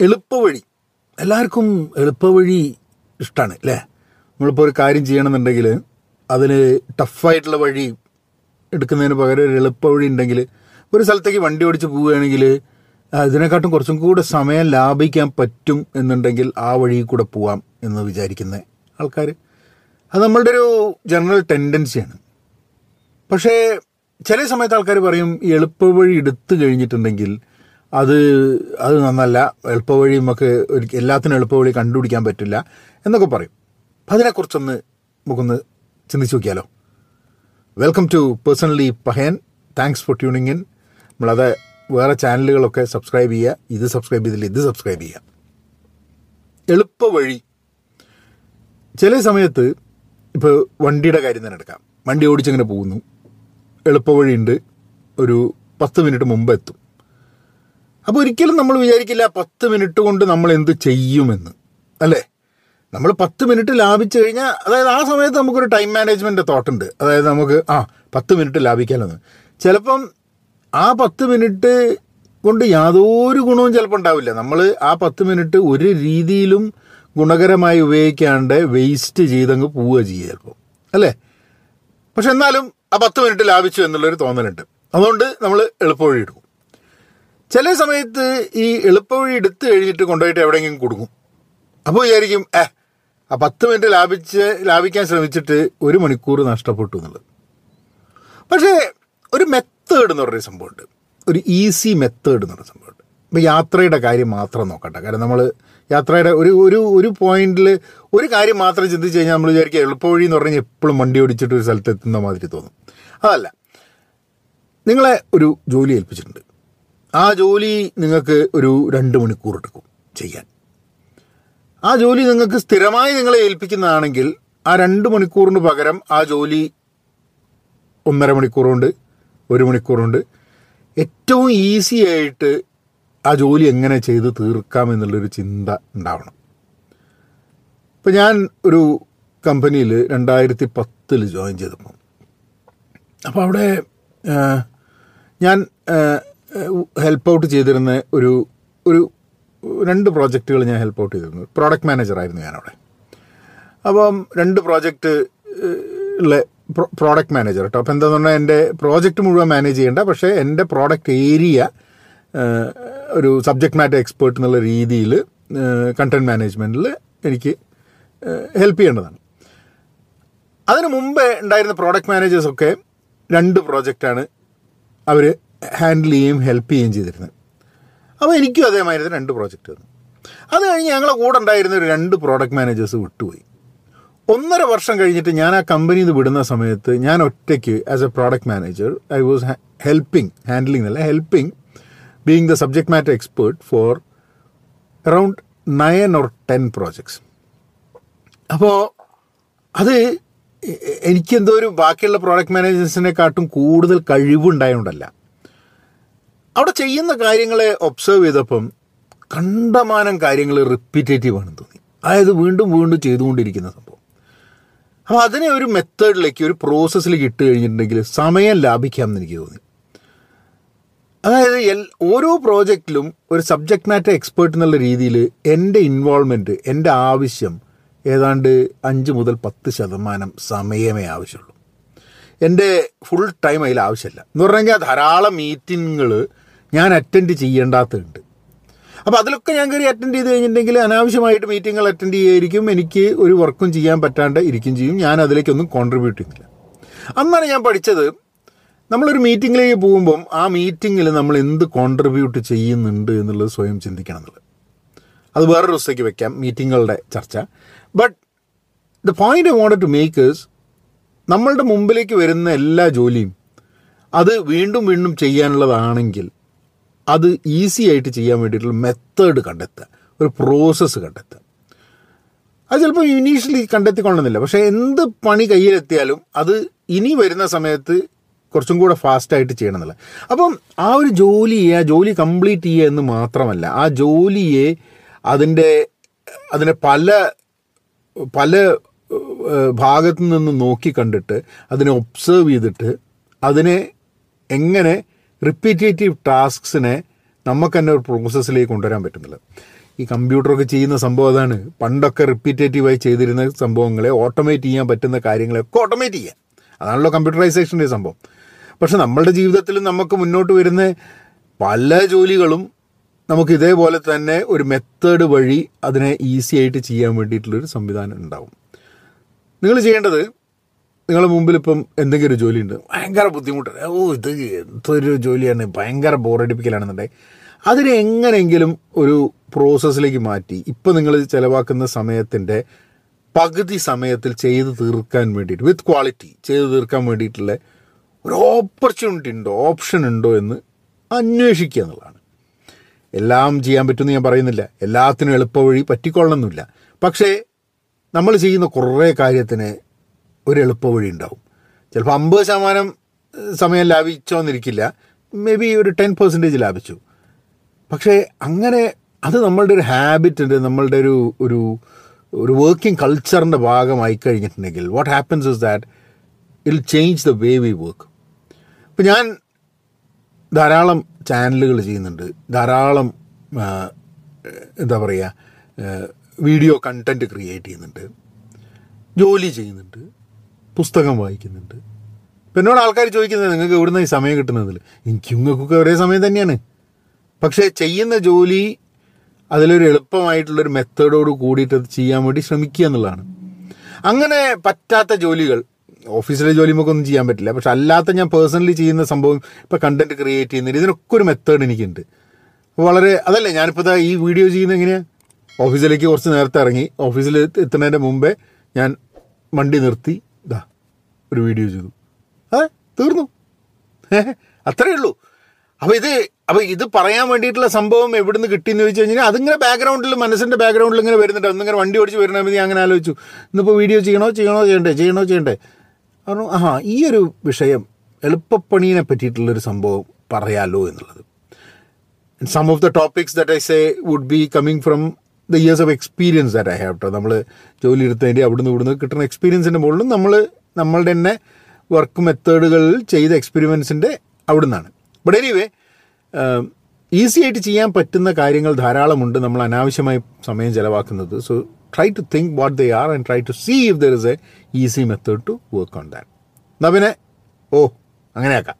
എളുപ്പവഴി. എല്ലാവർക്കും എളുപ്പവഴി ഇഷ്ടമാണ് അല്ലേ? നമ്മളിപ്പോൾ ഒരു കാര്യം ചെയ്യണമെന്നുണ്ടെങ്കിൽ അതിന് ടഫായിട്ടുള്ള വഴി എടുക്കുന്നതിന് പകരം ഒരു എളുപ്പവഴി ഉണ്ടെങ്കിൽ ഒരു സ്ഥലത്തേക്ക് വണ്ടി ഓടിച്ച് പോവുകയാണെങ്കിൽ അതിനെക്കാട്ടും കുറച്ചും കൂടെ സമയം ലാഭിക്കാൻ പറ്റും എന്നുണ്ടെങ്കിൽ ആ വഴി കൂടെ പോവാം എന്ന് വിചാരിക്കുന്ന ആൾക്കാർ അത് നമ്മളുടെ ഒരു ജനറൽ ടെൻഡൻസിയാണ് പക്ഷേ ചില സമയത്ത് ആൾക്കാർ പറയും ഈ എളുപ്പവഴി എടുത്തു കഴിഞ്ഞിട്ടുണ്ടെങ്കിൽ അത് അത് നന്നല്ല. എളുപ്പവഴി നമുക്ക് എല്ലാത്തിനും എളുപ്പവഴി കണ്ടുപിടിക്കാൻ പറ്റില്ല എന്നൊക്കെ പറയും. അതിനെക്കുറിച്ചൊന്ന് നമുക്കൊന്ന് ചിന്തിച്ച് നോക്കിയാലോ? Welcome to personally Pahayan thanks for tuning in നമ്മളത് വേറെ ചാനലുകളൊക്കെ സബ്സ്ക്രൈബ് ചെയ്യുക. ഇത് സബ്സ്ക്രൈബ് ചെയ്തില്ല ഇത് സബ്സ്ക്രൈബ് ചെയ്യുക. എളുപ്പവഴി. ചില സമയത്ത് ഇപ്പോൾ വണ്ടിയുടെ കാര്യം തന്നെ എടുക്കാം. വണ്ടി ഓടിച്ചങ്ങനെ പോകുന്നു. എളുപ്പവഴിയുണ്ട്. ഒരു പത്ത് മിനിറ്റ് മുമ്പ് എത്തും അപ്പോൾ ഒരിക്കലും നമ്മൾ വിചാരിക്കില്ല പത്ത് മിനിറ്റ് കൊണ്ട് നമ്മൾ എന്ത് ചെയ്യുമെന്ന്. അല്ലേ? നമ്മൾ പത്ത് മിനിറ്റ് ലാഭിച്ചു കഴിഞ്ഞാൽ അതായത് ആ സമയത്ത് നമുക്കൊരു ടൈം മാനേജ്മെന്റ് തോട്ടുണ്ട്. അതായത് നമുക്ക് ആ പത്ത് മിനിറ്റ് ലാഭിക്കാമെന്ന് ചിലപ്പം ആ പത്ത് മിനിറ്റ് കൊണ്ട് യാതൊരു ഗുണവും ചിലപ്പോൾ ഉണ്ടാവില്ല. നമ്മൾ ആ പത്ത് മിനിറ്റ് ഒരു രീതിയിലും ഗുണകരമായി ഉപയോഗിക്കാണ്ട് വേസ്റ്റ് ചെയ്തങ്ങ് പോവുക ചെയ്യുക ചിലപ്പോൾ അല്ലേ? പക്ഷെ എന്നാലും ആ പത്ത് മിനിറ്റ് ലാഭിച്ചു എന്നുള്ളൊരു തോന്നലുണ്ട്. അതുകൊണ്ട് നമ്മൾ എളുപ്പവഴി എടുക്കും ചില സമയത്ത് ഈ എളുപ്പവഴി എടുത്തു കഴിഞ്ഞിട്ട് കൊണ്ടുപോയിട്ട് എവിടെയെങ്കിലും കൊടുക്കും. അപ്പോൾ വിചാരിക്കും ഏ ആ പത്ത് മിനിറ്റ് ലാഭിച്ച് ലാഭിക്കാൻ ശ്രമിച്ചിട്ട് ഒരു മണിക്കൂർ നഷ്ടപ്പെട്ടു എന്നുള്ളത്. പക്ഷേ ഒരു മെത്തേഡ് എന്ന് പറയുന്ന സംഭവമുണ്ട്. ഒരു ഈസി മെത്തേഡ് എന്ന് പറയുന്ന സംഭവമുണ്ട്. ഇപ്പോൾ യാത്രയുടെ കാര്യം മാത്രം നോക്കട്ടെ. കാരണം നമ്മൾ യാത്രയുടെ ഒരു ഒരു ഒരു പോയിന്റിൽ ഒരു കാര്യം മാത്രം ചിന്തിച്ച് കഴിഞ്ഞാൽ നമ്മൾ വിചാരിക്കുക എളുപ്പവഴി എന്ന് പറഞ്ഞാൽ എപ്പോഴും വണ്ടി ഓടിച്ചിട്ട് ഒരു സ്ഥലത്ത് എത്തുന്ന മാതിരി തോന്നും. അതല്ല നിങ്ങളെ ഒരു ജോലി ഏൽപ്പിച്ചിട്ടുണ്ട്. ആ ജോലി നിങ്ങൾക്ക് ഒരു രണ്ട് മണിക്കൂർ എടുക്കും ചെയ്യാൻ. ആ ജോലി നിങ്ങൾക്ക് സ്ഥിരമായി നിങ്ങളെ ഏൽപ്പിക്കുന്നതാണെങ്കിൽ ആ രണ്ട് മണിക്കൂറിന് പകരം ആ ജോലി ഒന്നര മണിക്കൂറുണ്ട് ഒരു മണിക്കൂറുണ്ട്. ഏറ്റവും ഈസി ആയിട്ട് ആ ജോലി എങ്ങനെ ചെയ്ത് തീർക്കാം എന്നുള്ളൊരു ചിന്ത ഉണ്ടാവണം. ഇപ്പം ഞാൻ ഒരു കമ്പനിയിൽ രണ്ടായിരത്തി പത്തിൽ ജോയിൻ ചെയ്തപ്പോൾ അപ്പോൾ അവിടെ ഞാൻ ഹെൽപ്പ് ഔട്ട് ചെയ്തിരുന്ന ഒരു ഒരു രണ്ട് പ്രോജക്റ്റുകൾ ഞാൻ ഹെൽപ്പ് ഔട്ട് ചെയ്തിരുന്നു. പ്രോഡക്റ്റ് മാനേജറായിരുന്നു ഞാനവിടെ. അപ്പം രണ്ട് പ്രോജക്റ്റ് ഉള്ള പ്രോഡക്റ്റ് മാനേജർ കേട്ടോ അപ്പം എന്താന്ന് പറഞ്ഞാൽ എന്റെ പ്രോജക്റ്റ് മുഴുവൻ മാനേജ് ചെയ്യേണ്ട. പക്ഷേ എന്റെ പ്രോഡക്റ്റ് ഏരിയ ഒരു സബ്ജക്ട് മാറ്റർ എക്സ്പേർട്ട് എന്നുള്ള രീതിയിൽ കണ്ടന്റ് മാനേജ്മെന്റിൽ എനിക്ക് ഹെൽപ്പ് ചെയ്യേണ്ടതാണ്. അതിനു മുമ്പേ ഉണ്ടായിരുന്ന പ്രോഡക്റ്റ് മാനേജേഴ്സൊക്കെ രണ്ട് പ്രോജക്റ്റാണ് അവർ ഹാൻഡിൽ ചെയ്യുകയും ഹെൽപ്പ് ചെയ്യുകയും ചെയ്തിരുന്നത്. അപ്പോൾ എനിക്കും അതേമാതിരി രണ്ട് പ്രോജക്റ്റ് തന്നു അത് കഴിഞ്ഞ് ഞങ്ങളെ കൂടെ ഉണ്ടായിരുന്ന ഒരു രണ്ട് പ്രോഡക്റ്റ് മാനേജേഴ്സ് വിട്ടുപോയി. ഒന്നര വർഷം കഴിഞ്ഞിട്ട് ഞാൻ ആ കമ്പനിയിൽ നിന്ന് വിടുന്ന സമയത്ത് ഞാൻ ഒറ്റയ്ക്ക് as a product manager I was helping handling അല്ല helping being the subject matter expert for around nine or ten projects അപ്പോൾ അത് എനിക്കെന്തോ ഒരു ബാക്കിയുള്ള പ്രോഡക്റ്റ് മാനേജേഴ്സിനെക്കാട്ടും കൂടുതൽ കഴിവുണ്ടായതുകൊണ്ടല്ല അവിടെ ചെയ്യുന്ന കാര്യങ്ങളെ ഒബ്സർവ് ചെയ്തപ്പം കണ്ടമാനം കാര്യങ്ങൾ റിപ്പീറ്റേറ്റീവ് ആണെന്ന് തോന്നി. അതായത് വീണ്ടും വീണ്ടും ചെയ്തുകൊണ്ടിരിക്കുന്ന സംഭവം. അപ്പോൾ അതിനെ ഒരു മെത്തേഡിലേക്ക് ഒരു പ്രോസസ്സിലേക്ക് ഇട്ട് കഴിഞ്ഞിട്ടുണ്ടെങ്കിൽ സമയം ലാഭിക്കാം എന്ന് എനിക്ക് തോന്നി. അതായത് എൽ ഓരോ പ്രോജക്റ്റിലും ഒരു സബ്ജക്ട് മാറ്റർ എക്സ്പേർട്ട് എന്നുള്ള രീതിയിൽ എന്റെ ഇൻവോൾവ്മെന്റ് എന്റെ ആവശ്യം ഏതാണ്ട് അഞ്ച് മുതൽ പത്ത് ശതമാനം സമയമേ ആവശ്യമുള്ളൂ. എന്റെ ഫുൾ ടൈം അതിൽ ആവശ്യമില്ല. എന്ന് പറഞ്ഞു കഴിഞ്ഞാൽ ധാരാളം മീറ്റിങ്ങുകൾ ഞാൻ അറ്റൻഡ് ചെയ്യേണ്ടാത്തതുണ്ട്. അപ്പോൾ അതിലൊക്കെ ഞാൻ കയറി അറ്റൻഡ് ചെയ്ത് കഴിഞ്ഞിട്ടുണ്ടെങ്കിൽ അനാവശ്യമായിട്ട് മീറ്റിങ്ങുകൾ അറ്റൻഡ് ചെയ്യായിരിക്കും. എനിക്ക് ഒരു വർക്കും ചെയ്യാൻ പറ്റാണ്ട് ഇരിക്കും ചെയ്യും. ഞാൻ അതിലേക്കൊന്നും കോൺട്രിബ്യൂട്ട് ചെയ്യുന്നില്ല. അന്നാണ് ഞാൻ പഠിച്ചത്. നമ്മളൊരു മീറ്റിങ്ങിലേക്ക് പോകുമ്പം ആ മീറ്റിങ്ങിൽ നമ്മൾ എന്ത് കോൺട്രിബ്യൂട്ട് ചെയ്യുന്നുണ്ട് എന്നുള്ളത് സ്വയം ചിന്തിക്കണം എന്നുള്ളത്. അത് വേറൊരു ദിവസത്തേക്ക് വെക്കാം മീറ്റിങ്ങുകളുടെ ചർച്ച. But the point I want to makers നമ്മളുടെ മുമ്പിലേക്ക് വരുന്ന എല്ലാ ജോലിയും അത് വീണ്ടും വീണ്ടും ചെയ്യാനുള്ളതാണെങ്കിൽ അത് ഈസി ആയിട്ട് ചെയ്യാൻ വേണ്ടിയിട്ടുള്ള മെത്തേഡ് കണ്ടെത്തുക. ഒരു പ്രോസസ്സ് കണ്ടെത്തുക. അത് ചിലപ്പോൾ ഇനീഷ്യലി കണ്ടെത്തിക്കൊള്ളുന്നില്ല പക്ഷേ എന്ത് പണി കയ്യിലെത്തിയാലും അത് ഇനി വരുന്ന സമയത്ത് കുറച്ചും കൂടെ ഫാസ്റ്റായിട്ട് ചെയ്യണം എന്നുള്ള അപ്പം ആ ഒരു ജോലി ആ ജോലി കംപ്ലീറ്റ് ചെയ്യുക എന്ന് മാത്രമല്ല ആ ജോലിയെ അതിന്റെ അതിനെ പല പല ഭാഗത്തു നിന്ന് നോക്കി കണ്ടിട്ട് അതിനെ ഒബ്സേർവ് ചെയ്തിട്ട് അതിനെ എങ്ങനെ റിപ്പീറ്റേറ്റീവ് ടാസ്ക്സിനെ നമുക്ക് തന്നെ ഒരു പ്രോസസ്സിലേക്ക് കൊണ്ടുവരാൻ പറ്റുന്നില്ല. ഈ കമ്പ്യൂട്ടറൊക്കെ ചെയ്യുന്ന സംഭവം അതാണ്. പണ്ടൊക്കെ റിപ്പീറ്റേറ്റീവായി ചെയ്തിരുന്ന സംഭവങ്ങളെ ഓട്ടോമേറ്റ് ചെയ്യാൻ പറ്റുന്ന കാര്യങ്ങളെയൊക്കെ ഓട്ടോമേറ്റ് ചെയ്യാം അതാണല്ലോ കമ്പ്യൂട്ടറൈസേഷന്റെ സംഭവം. പക്ഷെ നമ്മളുടെ ജീവിതത്തിൽ നമുക്ക് മുന്നോട്ട് വരുന്ന പല ജോലികളും നമുക്ക് ഇതേപോലെ തന്നെ ഒരു മെത്തേഡ് വഴി അതിനെ ഈസി ആയിട്ട് ചെയ്യാൻ വേണ്ടിയിട്ടുള്ളൊരു സംവിധാനം ഉണ്ടാവും. നിങ്ങൾ ചെയ്യേണ്ടത് നിങ്ങളുടെ മുമ്പിൽ ഇപ്പം എന്തെങ്കിലും ഒരു ജോലി ഉണ്ട് ഭയങ്കര ബുദ്ധിമുട്ടാണ്. ഓ ഇത് എന്തൊരു ജോലിയാണ് ഭയങ്കര ബോറടിപ്പിക്കലാണെന്നുണ്ടെങ്കിൽ അതിനെ എങ്ങനെയെങ്കിലും ഒരു പ്രോസസ്സിലേക്ക് മാറ്റി ഇപ്പം നിങ്ങൾ ചിലവാക്കുന്ന സമയത്തിന്റെ പകുതി സമയത്തിൽ ചെയ്ത് തീർക്കാൻ വേണ്ടിയിട്ട് വിത്ത് ക്വാളിറ്റി ചെയ്ത് തീർക്കാൻ വേണ്ടിയിട്ടുള്ള ഒരു ഓപ്പർച്യൂണിറ്റി ഉണ്ടോ ഓപ്ഷൻ ഉണ്ടോ എന്ന് അന്വേഷിക്കുക എന്നുള്ളതാണ്. എല്ലാം ചെയ്യാൻ പറ്റുമെന്ന് ഞാൻ പറയുന്നില്ല. എല്ലാത്തിനും എളുപ്പവഴി പറ്റിക്കൊള്ളണമെന്നില്ല. പക്ഷേ നമ്മൾ ചെയ്യുന്ന കുറേ കാര്യത്തിന് ഒരു എളുപ്പവഴി ഉണ്ടാവും. ചിലപ്പോൾ അമ്പത് ശതമാനം സമയം ലാഭിച്ചോന്നിരിക്കില്ല. മേ ബി ഒരു ടെൻ പെർസെന്റേജ് ലാഭിച്ചു. പക്ഷേ അങ്ങനെ അത് നമ്മളുടെ ഒരു ഹാബിറ്റിന്റെ നമ്മളുടെ ഒരു ഒരു ഒരു വർക്കിംഗ് കൾച്ചറിന്റെ ഭാഗമായി കഴിഞ്ഞിട്ടുണ്ടെങ്കിൽ what happens is that I'll change the way we work ഇപ്പം ഞാൻ ധാരാളം ചാനലുകൾ ചെയ്യുന്നുണ്ട് ധാരാളം എന്താ പറയുക വീഡിയോ കണ്ടന്റ് ക്രിയേറ്റ് ചെയ്യുന്നുണ്ട് ജോലി ചെയ്യുന്നുണ്ട്. പുസ്തകം വായിക്കുന്നുണ്ട്. ഇപ്പം എന്നോട് ആൾക്കാർ ചോദിക്കുന്നത് നിങ്ങൾക്ക് എവിടുന്ന ഈ സമയം കിട്ടുന്നതിൽ എനിക്ക് നിങ്ങൾക്കൊക്കെ ഒരേ സമയം തന്നെയാണ്. പക്ഷേ ചെയ്യുന്ന ജോലി അതിലൊരു എളുപ്പമായിട്ടുള്ളൊരു മെത്തേഡോട് കൂടിയിട്ട് അത് ചെയ്യാൻ വേണ്ടി ശ്രമിക്കുക എന്നുള്ളതാണ്. അങ്ങനെ പറ്റാത്ത ജോലികൾ ഓഫീസിലെ ജോലി നമുക്കൊന്നും ചെയ്യാൻ പറ്റില്ല. പക്ഷെ അല്ലാത്ത ഞാൻ പേഴ്സണലി ചെയ്യുന്ന സംഭവം ഇപ്പോൾ കണ്ടന്റ് ക്രിയേറ്റ് ചെയ്യുന്നതിന് ഇതിനൊക്കെ ഒരു മെത്തേഡ് എനിക്കുണ്ട്. വളരെ അതല്ലേ ഞാനിപ്പോൾ ഈ വീഡിയോ ചെയ്യുന്ന എങ്ങനെയാണ് ഓഫീസിലേക്ക് കുറച്ച് നേരത്തെ ഇറങ്ങി ഓഫീസിൽ എത്തുന്നതിന്റെ മുമ്പേ ഞാൻ വണ്ടി നിർത്തി ഇതാ ഒരു വീഡിയോ ചെയ്തു. ഏ തീർന്നു. അത്രയേ ഉള്ളൂ. അപ്പോൾ ഇത് അപ്പോൾ ഇത് പറയാൻ വേണ്ടിയിട്ടുള്ള സംഭവം എവിടുന്ന് കിട്ടിയെന്ന് ചോദിച്ചു കഴിഞ്ഞാൽ അതിങ്ങനെ ബാക്ക്ഗ്രൗണ്ടിൽ മനസ്സിന്റെ ബാക്ക്ഗ്രൗണ്ടിൽ ഇങ്ങനെ വരുന്നുണ്ട്. അതിങ്ങനെ വണ്ടി ഓടിച്ച് വരണമെന്ന് ഞാൻ അങ്ങനെ ആലോചിച്ചു. ഇന്നിപ്പോൾ വീഡിയോ ചെയ്യണോ ചെയ്യണോ ചെയ്യണ്ടേ ചെയ്യണോ ചെയ്യണ്ടേ? പറഞ്ഞു ആഹാ ഈ ഒരു വിഷയം എളുപ്പപ്പണീനെ പറ്റിയിട്ടുള്ളൊരു സംഭവം പറയാലോ എന്നുള്ളത്. Some of the topics that I say would be coming from the years of experience that I have to നമ്മൾ ജോലി എടുത്തതിന്റെ അവിടുന്ന് ഇവിടുന്ന് കിട്ടുന്ന എക്സ്പീരിയൻസിന്റെ മുകളിലും നമ്മൾ നമ്മളുടെ തന്നെ വർക്ക് മെത്തേഡുകളിൽ ചെയ്ത എക്സ്പെരിമെൻസിന്റെ അവിടുന്നാണ്. ബട്ട് എനിവേ ഈസി ആയിട്ട് ചെയ്യാൻ പറ്റുന്ന കാര്യങ്ങൾ ധാരാളമുണ്ട് നമ്മൾ അനാവശ്യമായി സമയം ചിലവാക്കുന്നത്. So try to think what they are and try to see if there is a easy method to work on that എന്നാൽ പിന്നെ ഓ അങ്ങനെയാക്കാം.